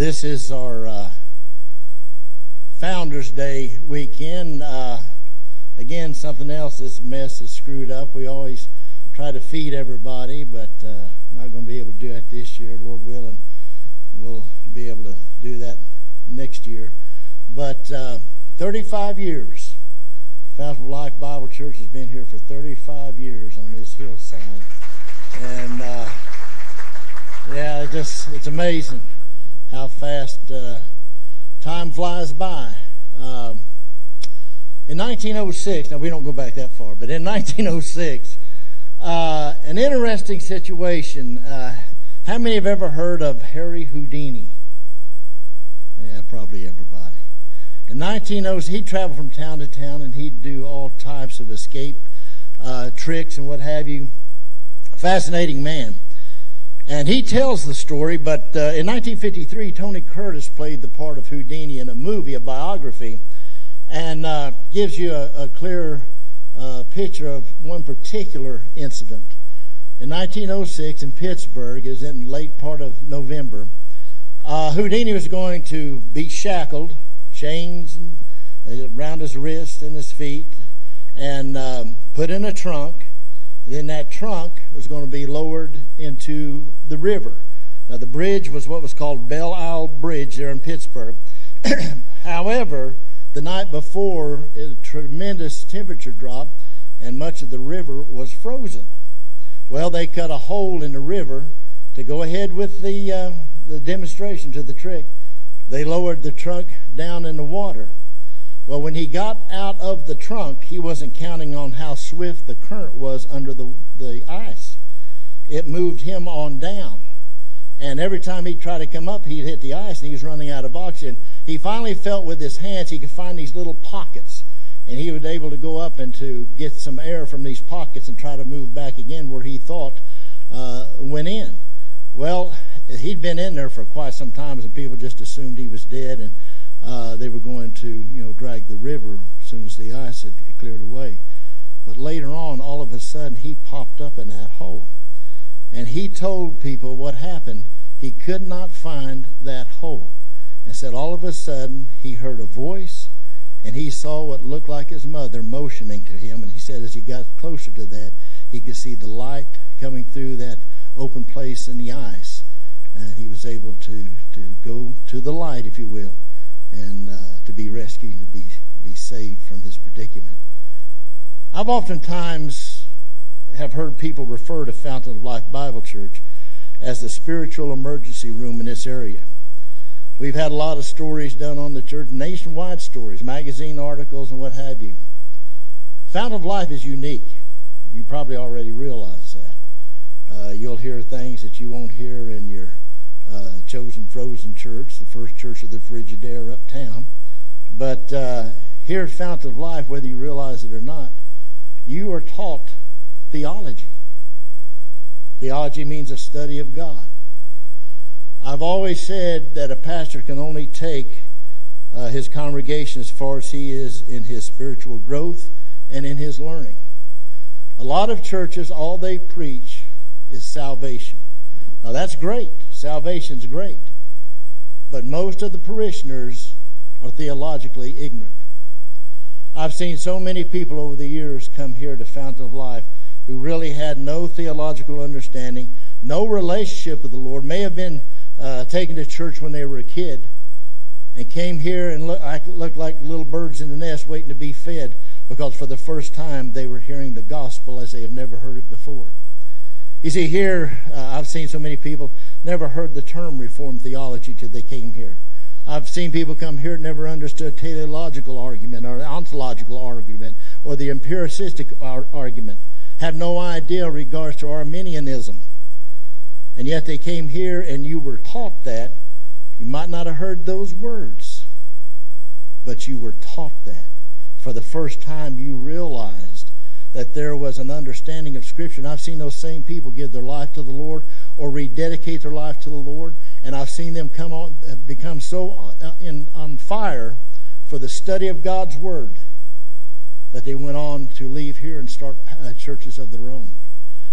This is our uh, Founders Day weekend. Uh, again, something else. This mess is screwed up. We always try to feed everybody, but uh, not going to be able to do that this year, Lord willing. We'll be able to do that next year. But uh, 35 years. Fountain of Life Bible Church has been here for 35 years on this hillside. And uh, yeah, it just it's amazing how fast uh, time flies by. Um, in 1906, now we don't go back that far, but in 1906, uh, an interesting situation. Uh, how many have ever heard of Harry Houdini? Yeah, probably everybody. In 1906, he'd travel from town to town and he'd do all types of escape uh, tricks and what have you. Fascinating man. And he tells the story, but uh, in 1953, Tony Curtis played the part of Houdini in a movie, a biography, and uh, gives you a, a clear uh, picture of one particular incident. In 1906 in Pittsburgh, is in late part of November, uh, Houdini was going to be shackled, chains uh, around his wrists and his feet, and um, put in a trunk. Then that trunk was going to be lowered into the river. Now, the bridge was what was called Belle Isle Bridge there in Pittsburgh. However, the night before, a tremendous temperature drop, and much of the river was frozen. Well, they cut a hole in the river to go ahead with the, uh, the demonstration to the trick. They lowered the trunk down in the water. Well, when he got out of the trunk, he wasn't counting on how swift the current was under the, the ice. It moved him on down. And every time he'd try to come up, he'd hit the ice and he was running out of oxygen. He finally felt with his hands he could find these little pockets. And he was able to go up and to get some air from these pockets and try to move back again where he thought uh, went in. Well, he'd been in there for quite some time, and people just assumed he was dead. And uh, they were going to, you know, drag the river as soon as the ice had cleared away. But later on, all of a sudden, he popped up in that hole. And he told people what happened. He could not find that hole. And said all of a sudden, he heard a voice and he saw what looked like his mother motioning to him. And he said as he got closer to that, he could see the light coming through that open place in the ice. And he was able to, to go to the light, if you will, and uh, to be rescued and to be, be saved from his predicament. I've oftentimes have heard people refer to Fountain of Life Bible Church as the spiritual emergency room in this area. We've had a lot of stories done on the church, nationwide stories, magazine articles, and what have you. Fountain of Life is unique. You probably already realize that. Uh, you'll hear things that you won't hear in your uh, chosen frozen church, the first church of the Frigidaire uptown. But uh, here at Fountain of Life, whether you realize it or not, you are taught theology. Theology means a study of God. I've always said that a pastor can only take uh, his congregation as far as he is in his spiritual growth and in his learning. A lot of churches, all they preach is salvation. Now that's great. Salvation's great. But most of the parishioners are theologically ignorant. I've seen so many people over the years come here to Fountain of Life who really had no theological understanding, no relationship with the Lord, may have been uh, taken to church when they were a kid, and came here and look, looked like little birds in the nest waiting to be fed because for the first time they were hearing the gospel as they have never heard it before. You see, here, uh, I've seen so many people never heard the term Reformed theology till they came here. I've seen people come here never understood teleological argument or ontological argument or the empiricistic ar- argument, have no idea regards to Arminianism. And yet they came here and you were taught that. You might not have heard those words, but you were taught that. For the first time, you realized that there was an understanding of Scripture. And I've seen those same people give their life to the Lord or rededicate their life to the Lord. And I've seen them come on, become so uh, in, on fire for the study of God's Word that they went on to leave here and start uh, churches of their own.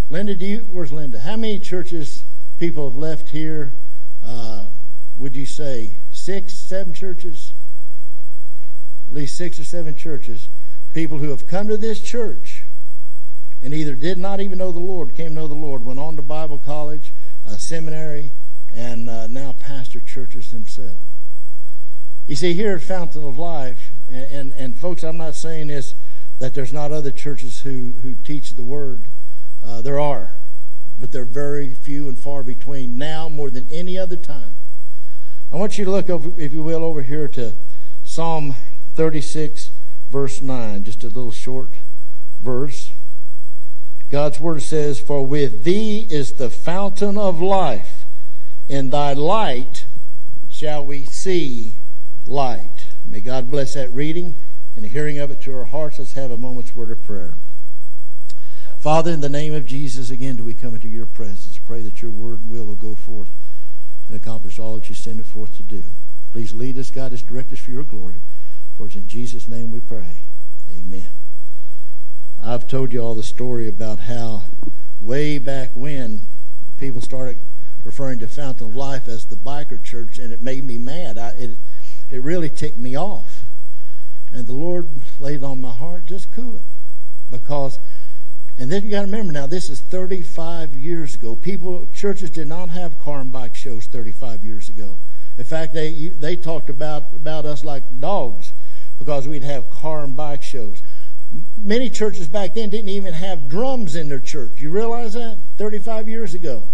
Linda, do you, where's Linda? How many churches people have left here uh, would you say, six, seven churches? At least six or seven churches. People who have come to this church and either did not even know the Lord, came to know the Lord, went on to Bible college, uh, seminary, and uh, now pastor churches themselves. You see, here at Fountain of Life, and, and, and, folks, I'm not saying this that there's not other churches who, who teach the Word. Uh, there are, but they're very few and far between now more than any other time. I want you to look, over, if you will, over here to Psalm 36, verse 9, just a little short verse. God's Word says, For with thee is the fountain of life. In thy light shall we see light. May God bless that reading and the hearing of it to our hearts. Let's have a moment's word of prayer. Father, in the name of Jesus, again do we come into your presence. Pray that your word and will will go forth and accomplish all that you send it forth to do. Please lead us, guide us, direct us for your glory. For it's in Jesus' name we pray. Amen. I've told you all the story about how way back when people started referring to Fountain of Life as the biker church, and it made me mad. I, it, it really ticked me off. And the Lord laid it on my heart, just cool it. Because, and then you got to remember now, this is 35 years ago. People, churches did not have car and bike shows 35 years ago. In fact, they, they talked about, about us like dogs because we'd have car and bike shows. Many churches back then didn't even have drums in their church. You realize that? 35 years ago.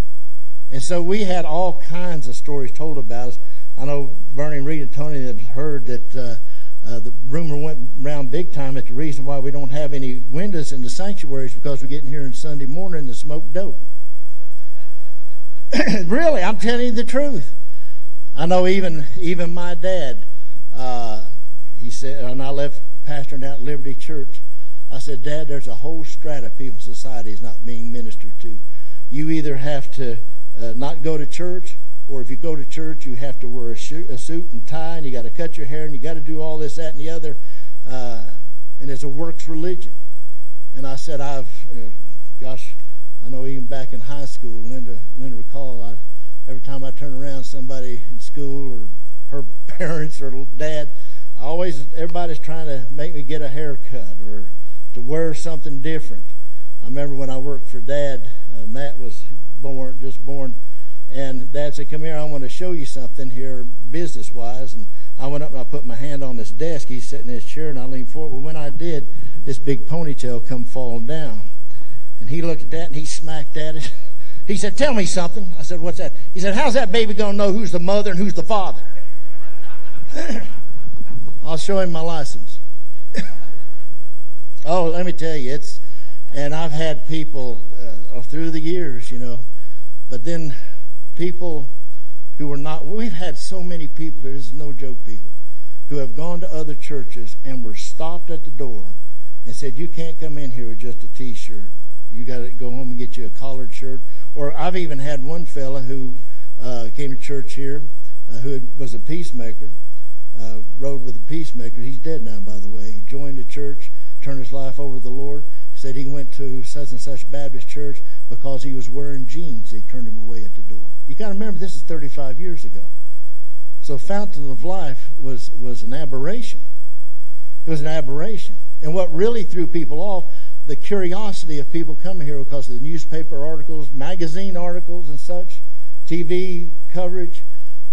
And so we had all kinds of stories told about us. I know Bernie, Reed, and Tony have heard that uh, uh, the rumor went around big time that the reason why we don't have any windows in the sanctuary is because we're getting here on Sunday morning to smoke dope. really, I'm telling you the truth. I know even even my dad, uh, he said, and I left pastoring out Liberty Church. I said, Dad, there's a whole strata of people in society is not being ministered to. You either have to uh, not go to church, or if you go to church, you have to wear a, suit, a suit and tie, and you got to cut your hair, and you got to do all this, that, and the other. Uh, and it's a works religion. And I said, I've, uh, gosh, I know even back in high school, Linda, Linda recall, I, every time I turn around, somebody in school or her parents or dad, I always, everybody's trying to make me get a haircut or to wear something different. I remember when I worked for Dad, uh, Matt was born, just born, and Dad said, "Come here, I want to show you something here, business-wise." And I went up and I put my hand on this desk. He's sitting in his chair, and I leaned forward. Well, when I did, this big ponytail come falling down, and he looked at that and he smacked at it. he said, "Tell me something." I said, "What's that?" He said, "How's that baby gonna know who's the mother and who's the father?" I'll show him my license. Oh, let me tell you, it's, and I've had people uh, through the years, you know, but then people who were not, we've had so many people, there's no joke, people, who have gone to other churches and were stopped at the door and said, You can't come in here with just a t shirt. You got to go home and get you a collared shirt. Or I've even had one fella who uh, came to church here uh, who was a peacemaker, uh, rode with a peacemaker. He's dead now, by the way. He joined the church, turned his life over to the Lord. Said he went to such and such Baptist church because he was wearing jeans. They turned him away at the door. You got to remember, this is 35 years ago. So Fountain of Life was, was an aberration. It was an aberration. And what really threw people off, the curiosity of people coming here because of the newspaper articles, magazine articles and such, TV coverage,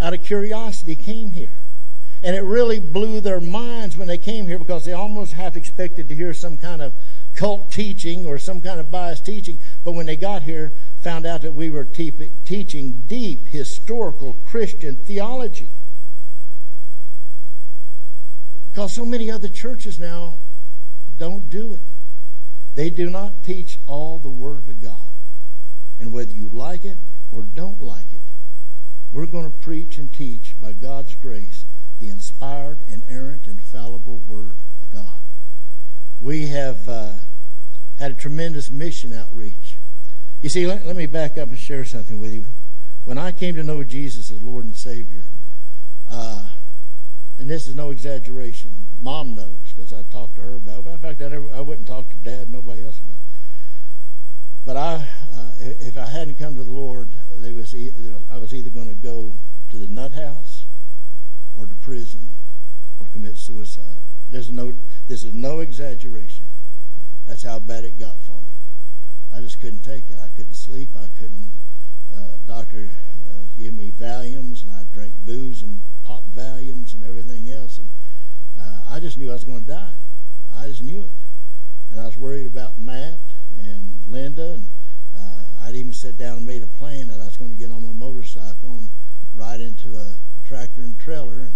out of curiosity came here. And it really blew their minds when they came here because they almost half expected to hear some kind of cult teaching or some kind of biased teaching. But when they got here, found out that we were te- teaching deep historical Christian theology. Because so many other churches now don't do it. They do not teach all the Word of God. And whether you like it or don't like it, we're going to preach and teach by God's grace the inspired, inerrant, infallible Word of God. We have uh, had a tremendous mission outreach. You see, let, let me back up and share something with you. When I came to know Jesus as Lord and Savior, uh, and this is no exaggeration, Mom knows because I talked to her about it. In fact, I, never, I wouldn't talk to Dad, nobody else about it. But I, uh, if I hadn't come to the Lord, was I was either going to go to the nut house or to prison or commit suicide. There's no, this is no exaggeration. That's how bad it got for me. I just couldn't take it. I couldn't sleep. I couldn't. Uh, doctor uh, give me Valiums, and I drank booze and pop Valiums and everything else. And uh, I just knew I was going to die. I just knew it. And I was worried about Matt and Linda. And uh, I'd even sat down and made a plan that I was going to get on my motorcycle and ride into a tractor and trailer. And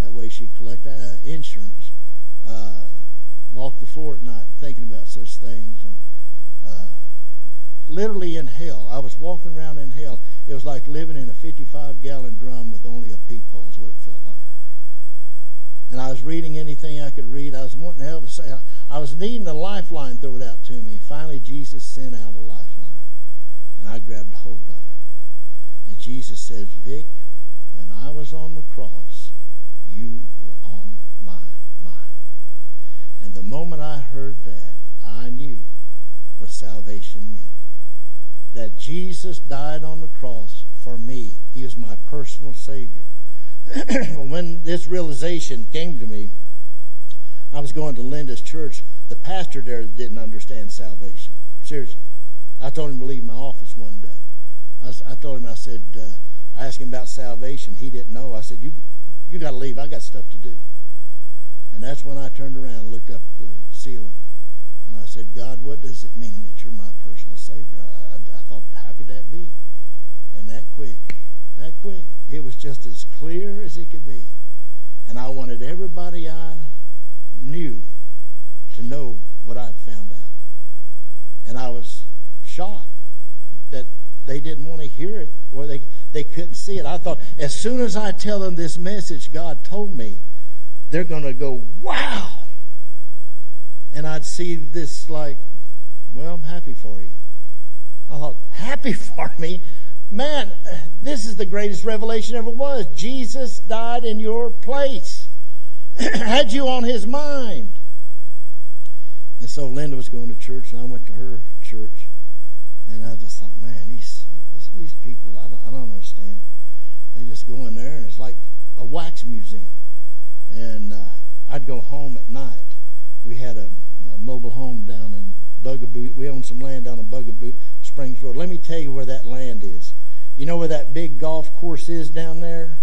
that way she'd collect uh, insurance. Uh, walk the floor at night thinking about such things. And uh, literally in hell. I was walking around in hell. It was like living in a 55 gallon drum with only a peephole, is what it felt like. And I was reading anything I could read. I was wanting to help. Say, I was needing a lifeline thrown out to me. Finally, Jesus sent out a lifeline. And I grabbed hold of it. And Jesus says, Vic, when I was on the cross, you were on my mind. And the moment I heard that, I knew what salvation meant that Jesus died on the cross for me. He was my personal Savior. when this realization came to me, I was going to Linda's church. The pastor there didn't understand salvation. Seriously. I told him to leave my office one day. I, I told him, I said, uh, I asked him about salvation. He didn't know. I said, you, you got to leave. I got stuff to do. And that's when I turned around and looked up the ceiling. And I said, God, what does it mean that you're my personal Savior? I, I, I thought, how could that be? And that quick, that quick, it was just as clear as it could be. And I wanted everybody I knew to know what I'd found out. And I was shocked that they didn't want to hear it or they, they couldn't see it. I thought, as soon as I tell them this message God told me, they're going to go, wow and I'd see this like, well, I'm happy for you. I thought, happy for me? Man, this is the greatest revelation ever was. Jesus died in your place. Had you on his mind. And so Linda was going to church, and I went to her church. And I just thought, man, these these people, I don't, I don't understand. They just go in there, and it's like a wax museum. And uh, I'd go home at night. We had a a mobile home down in Bugaboo. We owned some land down in Bugaboo Springs Road. Let me tell you where that land is. You know where that big golf course is down there?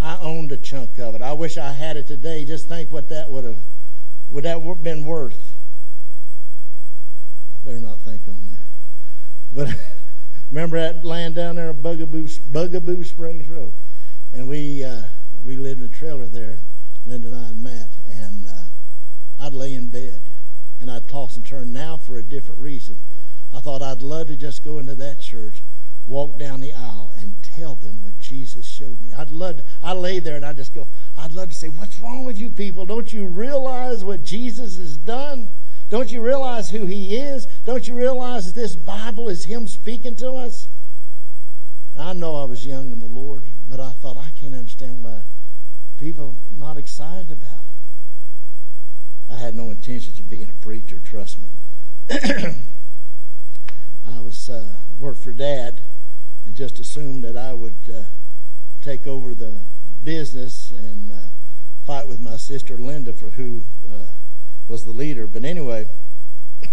I owned a chunk of it. I wish I had it today. Just think what that would have would that been worth. I better not think on that. But remember that land down there Bugaboo Bugaboo Springs Road, and we uh, we lived in a trailer there. Linda and I and Matt, and uh, I'd lay in bed and I'd toss and turn now for a different reason. I thought I'd love to just go into that church, walk down the aisle, and tell them what Jesus showed me. I'd love to, I lay there and I just go, I'd love to say, What's wrong with you people? Don't you realize what Jesus has done? Don't you realize who he is? Don't you realize that this Bible is him speaking to us? I know I was young in the Lord, but I thought I can't understand why people are not excited about it. I had no intentions of being a preacher, trust me. I was uh, worked for Dad and just assumed that I would uh, take over the business and uh, fight with my sister Linda for who uh, was the leader. But anyway,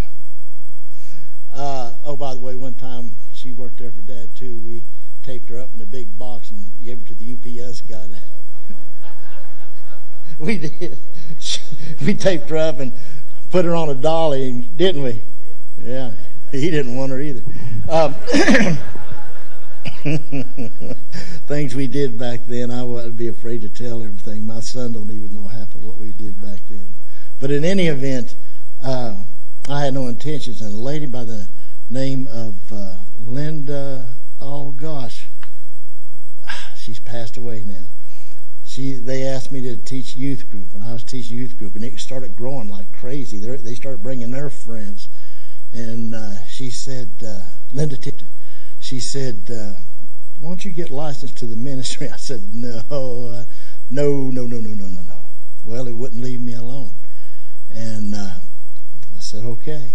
uh, oh, by the way, one time she worked there for Dad too. We taped her up in a big box and gave her to the UPS guy. we did. we taped her up and put her on a dolly, didn't we? Yeah, he didn't want her either. Um, things we did back then, I wouldn't be afraid to tell everything. My son don't even know half of what we did back then. But in any event, uh, I had no intentions. And a lady by the name of uh, Linda, oh gosh, she's passed away now she they asked me to teach youth group, and I was teaching youth group, and it started growing like crazy. They're, they started bringing their friends, and uh, she said, uh, Linda Tipton, she said, uh, "Why don't you get licensed to the ministry?" I said, "No, uh, no, no, no, no, no, no, no." Well, it wouldn't leave me alone, and uh, I said, "Okay."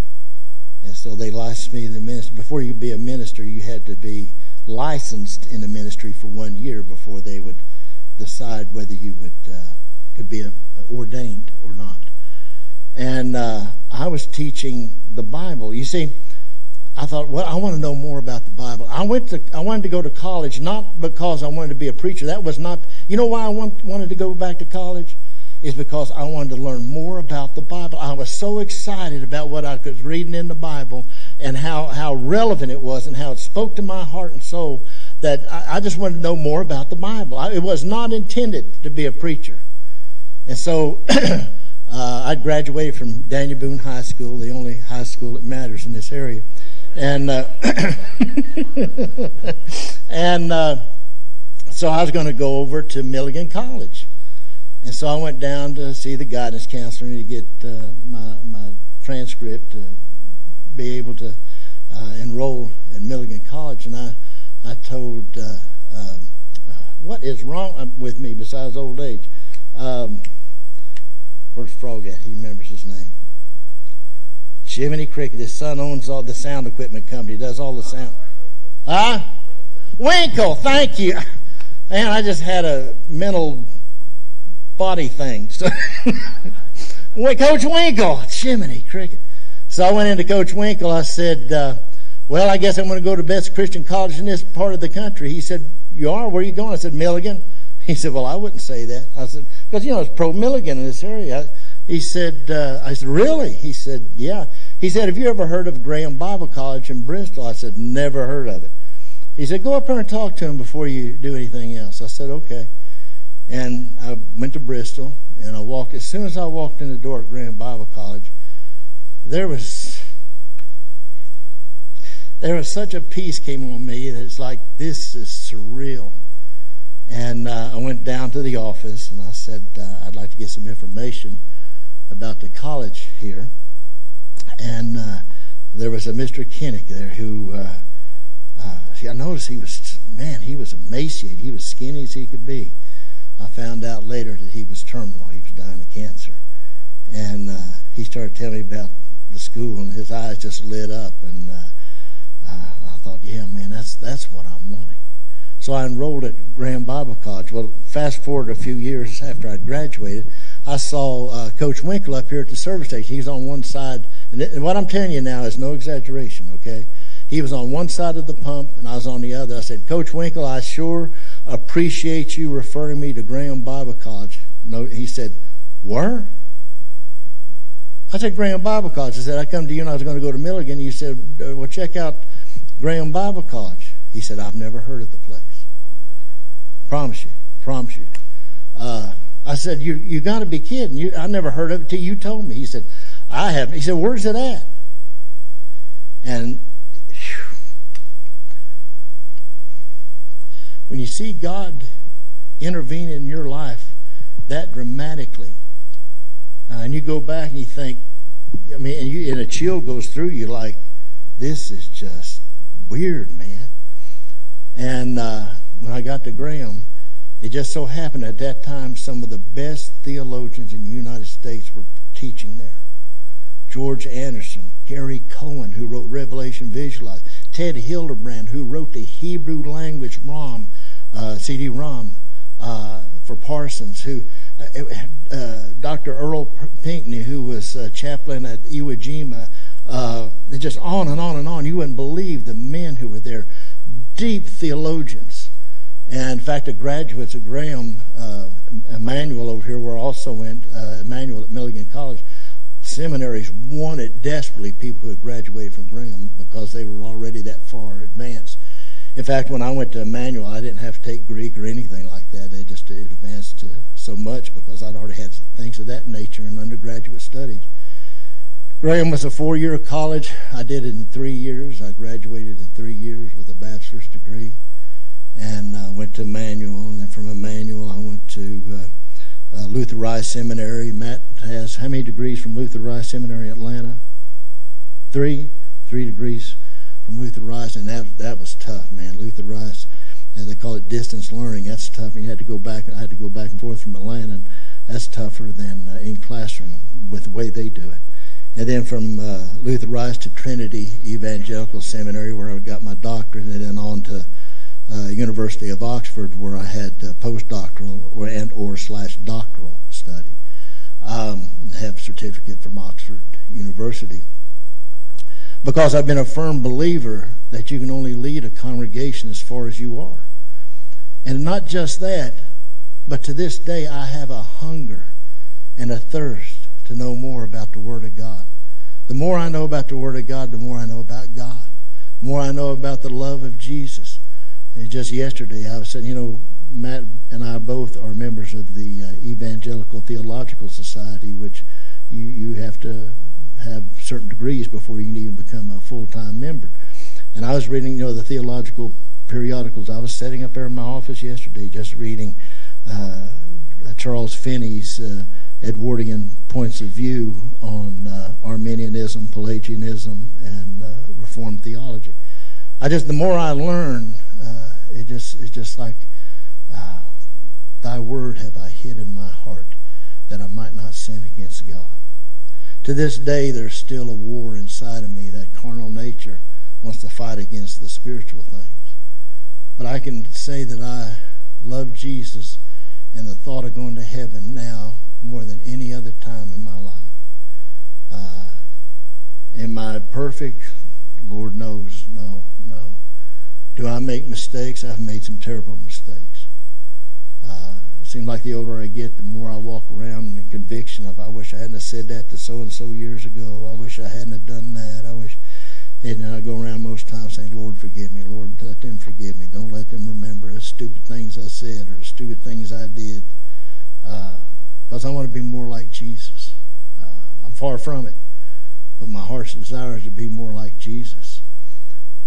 And so they licensed me to the ministry. Before you could be a minister, you had to be licensed in the ministry for one year before they would decide whether you would uh, could be a, ordained or not. And uh, I was teaching the Bible. You see, I thought, well, I want to know more about the Bible. I went to, I wanted to go to college not because I wanted to be a preacher. That was not, you know why I want, wanted to go back to college? Is because I wanted to learn more about the Bible. I was so excited about what I was reading in the Bible and how, how relevant it was and how it spoke to my heart and soul that I, I just wanted to know more about the Bible. I, it was not intended to be a preacher. And so uh, I graduated from Daniel Boone High School, the only high school that matters in this area. And, uh, and uh, so I was going to go over to Milligan College. And so I went down to see the guidance counselor to get uh, my, my transcript to be able to uh, enroll at Milligan College. And I, I told, uh, um, what is wrong with me besides old age? Um, where's Frog at? He remembers his name. Jiminy Cricket. His son owns all the sound equipment company. Does all the sound. Huh? Winkle. Thank you. Man, I just had a mental body thing. So, Coach Winkle. Jiminy Cricket. So I went into Coach Winkle. I said, uh, well, I guess I'm going to go to the best Christian college in this part of the country. He said, you are? Where are you going? I said, Milligan. He said, well, I wouldn't say that. I said, because, you know, it's pro Milligan in this area. He said, uh, I said, really? He said, yeah. He said, have you ever heard of Graham Bible College in Bristol? I said, never heard of it. He said, go up there and talk to him before you do anything else. I said, okay. And I went to Bristol, and I walked, as soon as I walked in the door at Graham Bible College, there was, there was such a peace came on me that it's like, this is surreal. And uh, I went down to the office and I said, uh, I'd like to get some information about the college here. And uh, there was a Mr. Kinnick there who, uh, uh, see, I noticed he was, man, he was emaciated. He was skinny as he could be. I found out later that he was terminal. He was dying of cancer. And uh, he started telling me about the school, and his eyes just lit up. And I thought, yeah, man, that's, that's what I'm wanting. So I enrolled at Graham Bible College. Well, fast forward a few years after I graduated, I saw uh, Coach Winkle up here at the service station. He's on one side, and, th- and what I'm telling you now is no exaggeration, okay? He was on one side of the pump, and I was on the other. I said, Coach Winkle, I sure appreciate you referring me to Graham Bible College. No, he said, where? I said, Graham Bible College. I said, I come to you and I was going to go to Milligan. You said, uh, well, check out Graham Bible College. He said, I've never heard of the place. Promise you. Promise you. Uh, I said, you you got to be kidding. You, I never heard of it till you told me. He said, I haven't. He said, where's it at? And when you see God intervene in your life that dramatically, uh, and you go back and you think, I mean, and, you, and a chill goes through you like, this is just weird, man. And uh, when I got to Graham, it just so happened at that time some of the best theologians in the United States were teaching there. George Anderson, Gary Cohen, who wrote Revelation Visualized, Ted Hildebrandt, who wrote the Hebrew language ROM, CD-ROM uh, for Parsons, who uh, uh Dr. Earl Pinckney, who was chaplain at Iwo Jima, uh, just on and on and on. You wouldn't believe the men who were there, deep theologians and in fact, the graduates of Graham, uh, Emmanuel over here, where I also went, uh, Emmanuel at Milligan College, seminaries wanted desperately people who had graduated from Graham because they were already that far advanced. In fact, when I went to Emmanuel, I didn't have to take Greek or anything like that. They just advanced to so much because I'd already had things of that nature in undergraduate studies. Graham was a four-year college. I did it in three years. I graduated in three years with a bachelor's degree and uh, went to Emmanuel, and then from Emmanuel I went to uh, uh, Luther Rice Seminary. Matt has how many degrees from Luther Rice Seminary, Atlanta? Three, three degrees from Luther Rice, and that that was tough, man. Luther Rice, and they call it distance learning. That's tough. And you had to go back. I had to go back and forth from Atlanta, and that's tougher than uh, in classroom with the way they do it. And then from uh, Luther Rice to Trinity Evangelical Seminary, where I got my doctorate, and then on to uh, University of Oxford, where I had uh, postdoctoral or and or slash doctoral study. Um, have certificate from Oxford University because I've been a firm believer that you can only lead a congregation as far as you are. And not just that, but to this day I have a hunger and a thirst to know more about the Word of God. The more I know about the Word of God, the more I know about God. The more I know about the love of Jesus. And just yesterday, I was saying, you know, Matt and I both are members of the uh, Evangelical Theological Society, which you, you have to have certain degrees before you can even become a full-time member. And I was reading, you know, the theological periodicals. I was sitting up there in my office yesterday just reading uh, Charles Finney's uh, Edwardian points of view on uh, Arminianism, Pelagianism, and uh, Reformed theology. I just, the more I learn, uh, it just, it's just like, uh, Thy word have I hid in my heart that I might not sin against God. To this day, there's still a war inside of me. That carnal nature wants to fight against the spiritual things. But I can say that I love Jesus and the thought of going to heaven now more than any other time in my life. Uh, am I perfect? Lord knows, no, no. Do I make mistakes? I've made some terrible mistakes. Seems like the older I get, the more I walk around in conviction of, I wish I hadn't said that to so and so years ago. I wish I hadn't done that. I wish, and I go around most times saying, Lord, forgive me. Lord, let them forgive me. Don't let them remember the stupid things I said or the stupid things I did. Because uh, I want to be more like Jesus. Uh, I'm far from it, but my heart's desire is to be more like Jesus.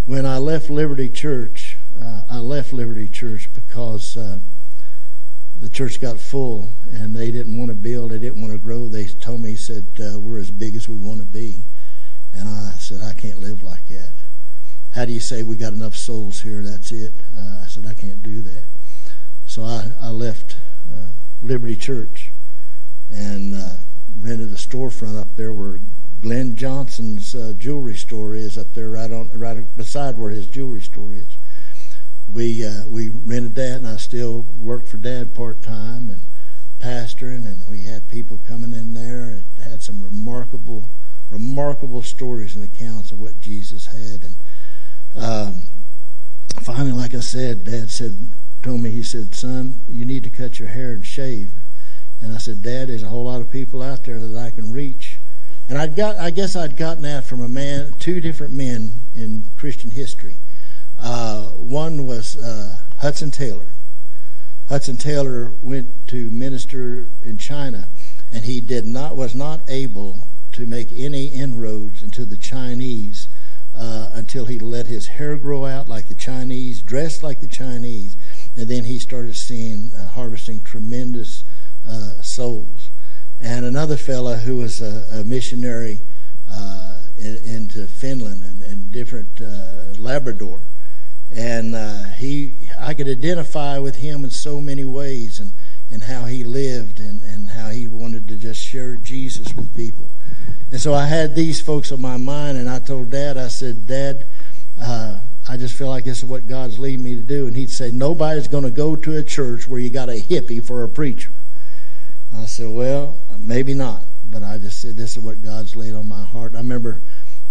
When I left Liberty Church, uh, I left Liberty Church because uh, the church got full and they didn't want to build, they didn't want to grow. They told me, said, uh, we're as big as we want to be. And I said, I can't live like that. How do you say we got enough souls here? That's it. Uh, I said, I can't do that. So I, I left uh, Liberty Church and uh, rented a storefront up there where Glenn Johnson's uh, jewelry store is up there, right on, right beside where his jewelry store is we uh, we rented that, and I still worked for Dad part time and pastoring, and we had people coming in there. It had some remarkable, remarkable stories and accounts of what Jesus had. And um, finally, like I said, Dad said told me he said, "Son, you need to cut your hair and shave." And I said, "Dad, there's a whole lot of people out there that I can reach." And I'd got, I guess I'd gotten that from a man, two different men in Christian history. Uh, one was uh, Hudson Taylor. Hudson Taylor went to minister in China, and he did not was not able to make any inroads into the Chinese uh, until he let his hair grow out like the Chinese, dressed like the Chinese, and then he started seeing uh, harvesting tremendous uh, souls. And another fellow who was a, a missionary uh, in, into Finland and, and different Labrador and uh, he I could identify with him in so many ways and, and how he lived and, and how he wanted to just share Jesus with people. And so I had these folks on my mind and I told Dad, I said, Dad, uh, I just feel like this is what God's leading me to do. And he'd say, nobody's going to go to a church where you got a hippie for a preacher. I said, well, maybe not. But I just said, this is what God's laid on my heart. I remember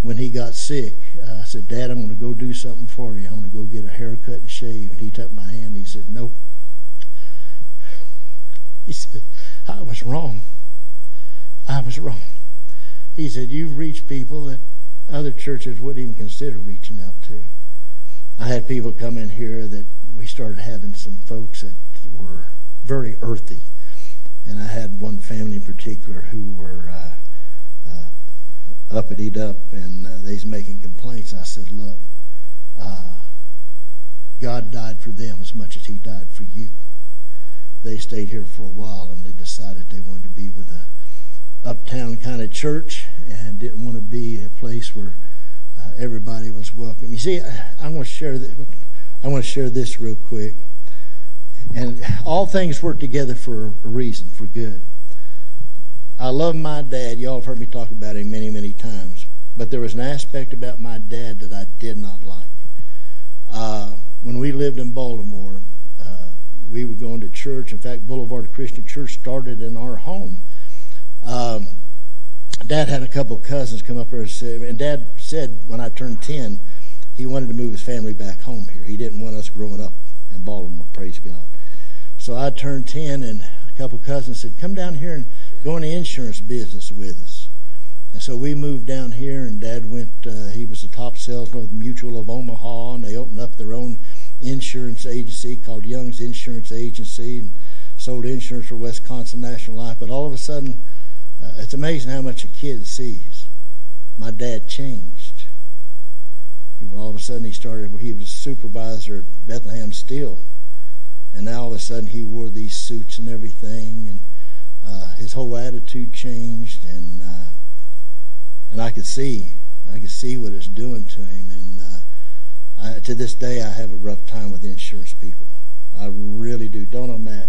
when he got sick, uh, I said, Dad, I'm going to go do something for you. I'm going to go get a haircut and shave. And he took my hand and he said, Nope. He said, I was wrong. I was wrong. He said, You've reached people that other churches wouldn't even consider reaching out to. I had people come in here that we started having some folks that were very earthy. And I had one family in particular who were uh, uppity up and uh, they's making complaints. I said, look, uh, God died for them as much as he died for you. They stayed here for a while and they decided they wanted to be with a uptown kind of church and didn't want to be a place where uh, everybody was welcome. You see, I, want to share this. I want to share this real quick. And all things work together for a reason, for good. I love my dad. Y'all have heard me talk about him many, many times. But there was an aspect about my dad that I did not like. Uh, when we lived in Baltimore, uh, we were going to church. In fact, Boulevard Christian Church started in our home. Um, Dad had a couple of cousins come up there and say, and Dad said when I turned 10, he wanted to move his family back home here. He didn't want us growing up in Baltimore, praise God. So I turned 10, and a couple of cousins said, Come down here and go in the insurance business with us. And so we moved down here, and Dad went, uh, he was the top salesman of Mutual of Omaha, and they opened up their own insurance agency called Young's Insurance Agency and sold insurance for Wisconsin National Life. But all of a sudden, uh, it's amazing how much a kid sees. My dad changed. All of a sudden, he started, he was supervisor at Bethlehem Steel. And now all of a sudden, he wore these suits and everything. And uh, his whole attitude changed. And, uh, and I could see, I could see what it's doing to him. And uh, I, to this day, I have a rough time with insurance people. I really do. Don't know, Matt?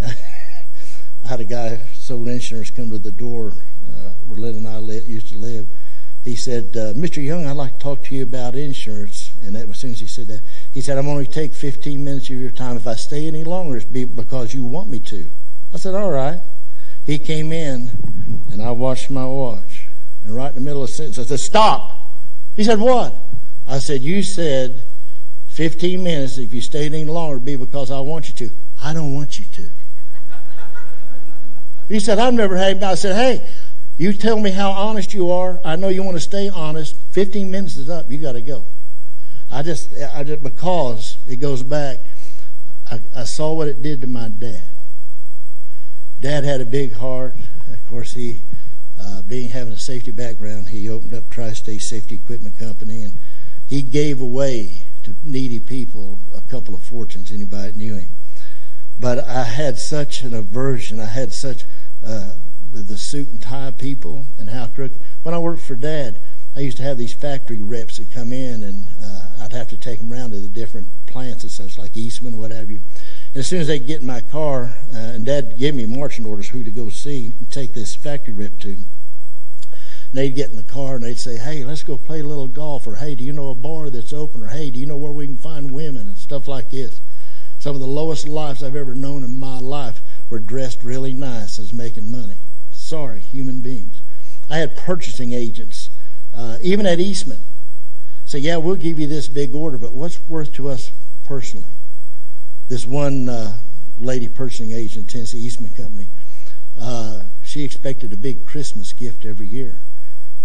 I had a guy sold insurance come to the door uh, where Lynn and I used to live. He said, "Mr. Young, I'd like to talk to you about insurance." And that, as soon as he said that, he said, "I'm to take 15 minutes of your time. If I stay any longer, it's be because you want me to." I said, "All right." He came in, and I watched my watch. And right in the middle of the sentence, I said, "Stop." He said, "What?" I said, "You said 15 minutes. If you stayed any longer, it'd be because I want you to. I don't want you to." He said, I've never had him. I said, hey, you tell me how honest you are. I know you want to stay honest. 15 minutes is up. You got to go. I just, I just, because it goes back, I, I saw what it did to my dad. Dad had a big heart. Of course, he, uh, being having a safety background, he opened up Tri-State Safety Equipment Company, and he gave away to needy people a couple of fortunes. Anybody knew him? But I had such an aversion. I had such uh, with the suit and tie people and how crooked. When I worked for Dad, I used to have these factory reps that come in, and uh, I'd have to take them around to the different plants and such, like Eastman, what have you. As soon as they get in my car, uh, and Dad gave me marching orders who to go see and take this factory rep to. And they'd get in the car and they'd say, "Hey, let's go play a little golf," or "Hey, do you know a bar that's open?" or "Hey, do you know where we can find women?" and stuff like this. Some of the lowest lives I've ever known in my life were dressed really nice as making money. Sorry, human beings. I had purchasing agents, uh, even at Eastman, say, yeah, we'll give you this big order, but what's worth to us personally? This one uh, lady purchasing agent, Tennessee Eastman Company, uh, she expected a big Christmas gift every year.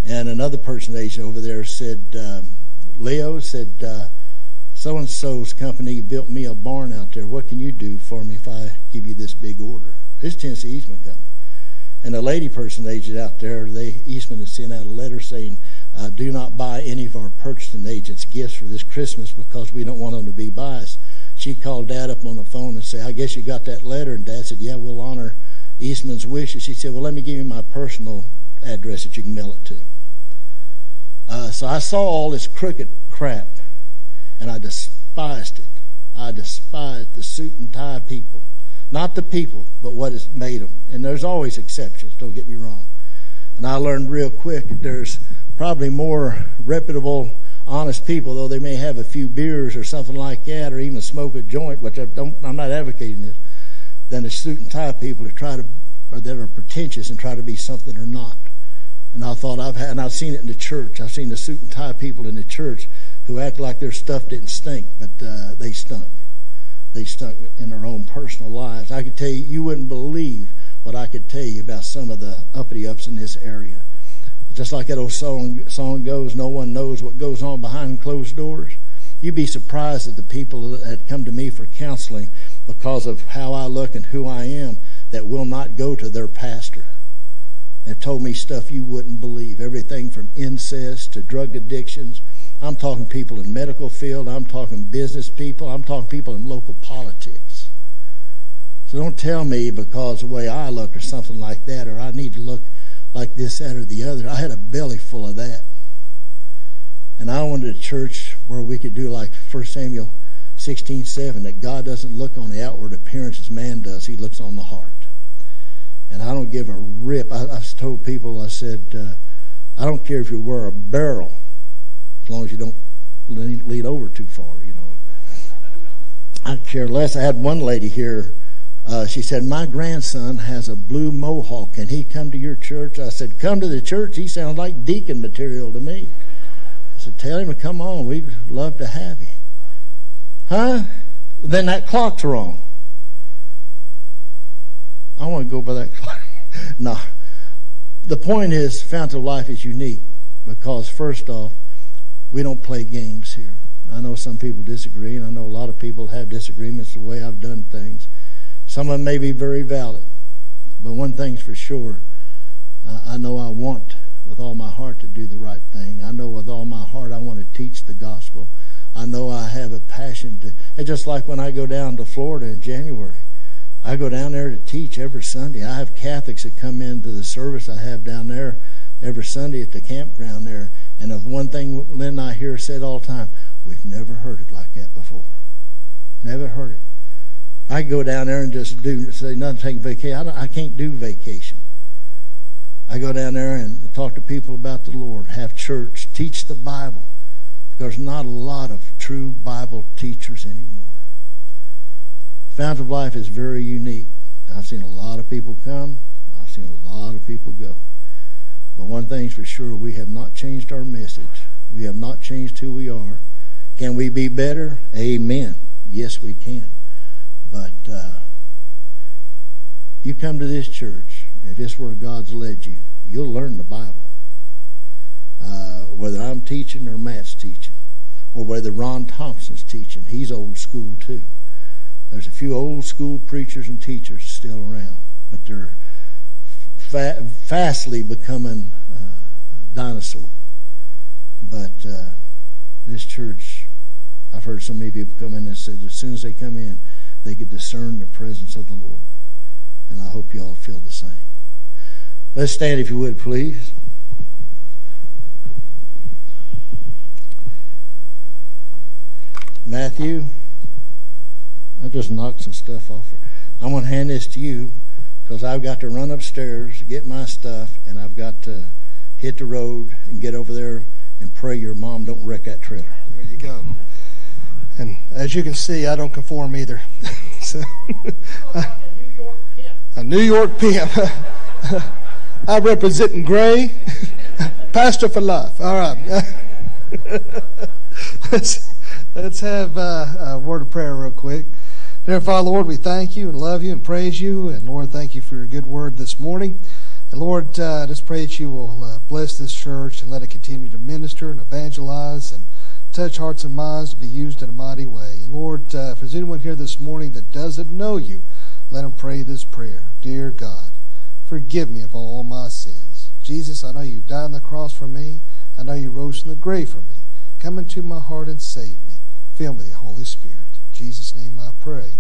And another purchasing agent over there said, um, Leo said, uh, so and so's company built me a barn out there. What can you do for me if I give you this big order? This Tennessee Eastman Company. And the lady person agent out there, they Eastman has sent out a letter saying, uh, do not buy any of our purchasing agents gifts for this Christmas because we don't want them to be biased. She called Dad up on the phone and said, I guess you got that letter. And Dad said, yeah, we'll honor Eastman's wishes. She said, well, let me give you my personal address that you can mail it to. Uh, so I saw all this crooked crap and I despised it. I despised the suit and tie people. Not the people, but what has made them. And there's always exceptions, don't get me wrong. And I learned real quick that there's probably more reputable, honest people, though they may have a few beers or something like that, or even smoke a joint, which I don't, I'm not advocating this, than the suit and tie people that try to, or that are pretentious and try to be something they're not. And I thought I've had, and I've seen it in the church. I've seen the suit and tie people in the church who act like their stuff didn't stink, but uh, they stunk. They stunk in their own personal lives. I could tell you, you wouldn't believe what I could tell you about some of the uppity ups in this area. Just like that old song, song goes, no one knows what goes on behind closed doors. You'd be surprised at the people that come to me for counseling because of how I look and who I am that will not go to their pastor. They've told me stuff you wouldn't believe. Everything from incest to drug addictions I'm talking people in medical field. I'm talking business people. I'm talking people in local politics. So don't tell me because the way I look or something like that, or I need to look like this, that, or the other. I had a belly full of that. And I wanted a church where we could do like 1 Samuel 16, 7, that God doesn't look on the outward appearance as man does. He looks on the heart. And I don't give a rip. I, have told people, I said, uh, I don't care if you wear a barrel as long as you don't lean, lean over too far, you know. I care less. I had one lady here. Uh, she said, My grandson has a blue mohawk. Can he come to your church? I said, Come to the church. He sounds like deacon material to me. I said, Tell him to come on. We'd love to have him. Huh? Then that clock's wrong. I want to go by that clock. no. The point is, Fountain of Life is unique because, first off, we don't play games here. I know some people disagree, and I know a lot of people have disagreements the way I've done things. Some of them may be very valid, but one thing's for sure uh, I know I want with all my heart to do the right thing. I know with all my heart I want to teach the gospel. I know I have a passion to. It's just like when I go down to Florida in January. I go down there to teach every Sunday. I have Catholics that come into the service I have down there every Sunday at the campground there. And the one thing Lynn and I hear said all the time, we've never heard it like that before. Never heard it. I go down there and just do say nothing, take vacation. I, I can't do vacation. I go down there and talk to people about the Lord, have church, teach the Bible. There's not a lot of true Bible teachers anymore. Fountain of Life is very unique. I've seen a lot of people come. I've seen a lot of people go. But one thing's for sure, we have not changed our message. We have not changed who we are. Can we be better? Amen. Yes, we can. But uh, you come to this church, if this where God's led you, you'll learn the Bible. Uh, whether I'm teaching or Matt's teaching, or whether Ron Thompson's teaching, he's old school too. There's a few old school preachers and teachers still around, but they're fa- fastly becoming uh, dinosaur. But uh, this church, I've heard so many people come in and said as soon as they come in, they could discern the presence of the Lord. And I hope you all feel the same. Let's stand if you would, please. Matthew. I just knocked some stuff off her. I'm going to hand this to you because I've got to run upstairs, get my stuff, and I've got to hit the road and get over there and pray your mom don't wreck that trailer. There you go. And as you can see, I don't conform either. so, a New York pimp. I represent in gray. Pastor for life. All right. let's, let's have uh, a word of prayer real quick. Dear Father, Lord, we thank you and love you and praise you. And Lord, thank you for your good word this morning. And Lord, uh, just pray that you will uh, bless this church and let it continue to minister and evangelize and touch hearts and minds to be used in a mighty way. And Lord, uh, if there's anyone here this morning that doesn't know you, let them pray this prayer. Dear God, forgive me of all my sins. Jesus, I know you died on the cross for me. I know you rose from the grave for me. Come into my heart and save me. Fill me with the Holy Spirit. In Jesus' name I pray.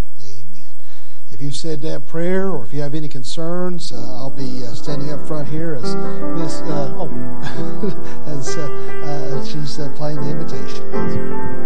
If you've said that prayer or if you have any concerns, uh, I'll be uh, standing up front here as Miss uh, oh as uh, uh, she's uh, playing the invitation.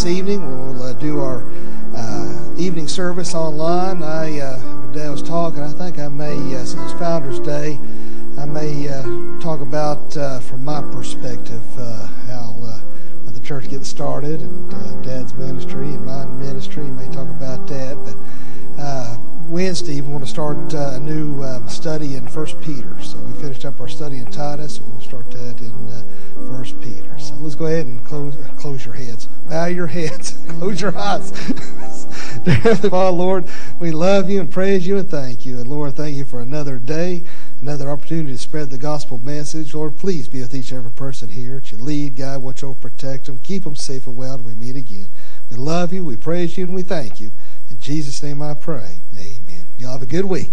This evening we'll uh, do our uh, evening service online. I uh, I was talking. I think I may uh, since it's Founders Day, I may uh, talk about uh, from my perspective uh, how the church getting started and Dad's ministry and my ministry. May talk about that, but Wednesday we want to start a new um, study in First Peter. So we finished up our study in Titus, and we'll start that in First Peter. Let's go ahead and close close your heads. Bow your heads. close your eyes. Dear Heavenly Father, Lord, we love you and praise you and thank you. And Lord, thank you for another day, another opportunity to spread the gospel message. Lord, please be with each and every person here. That you lead, guide, watch over, protect them, keep them safe and well until we meet again. We love you, we praise you, and we thank you. In Jesus' name I pray. Amen. Y'all have a good week.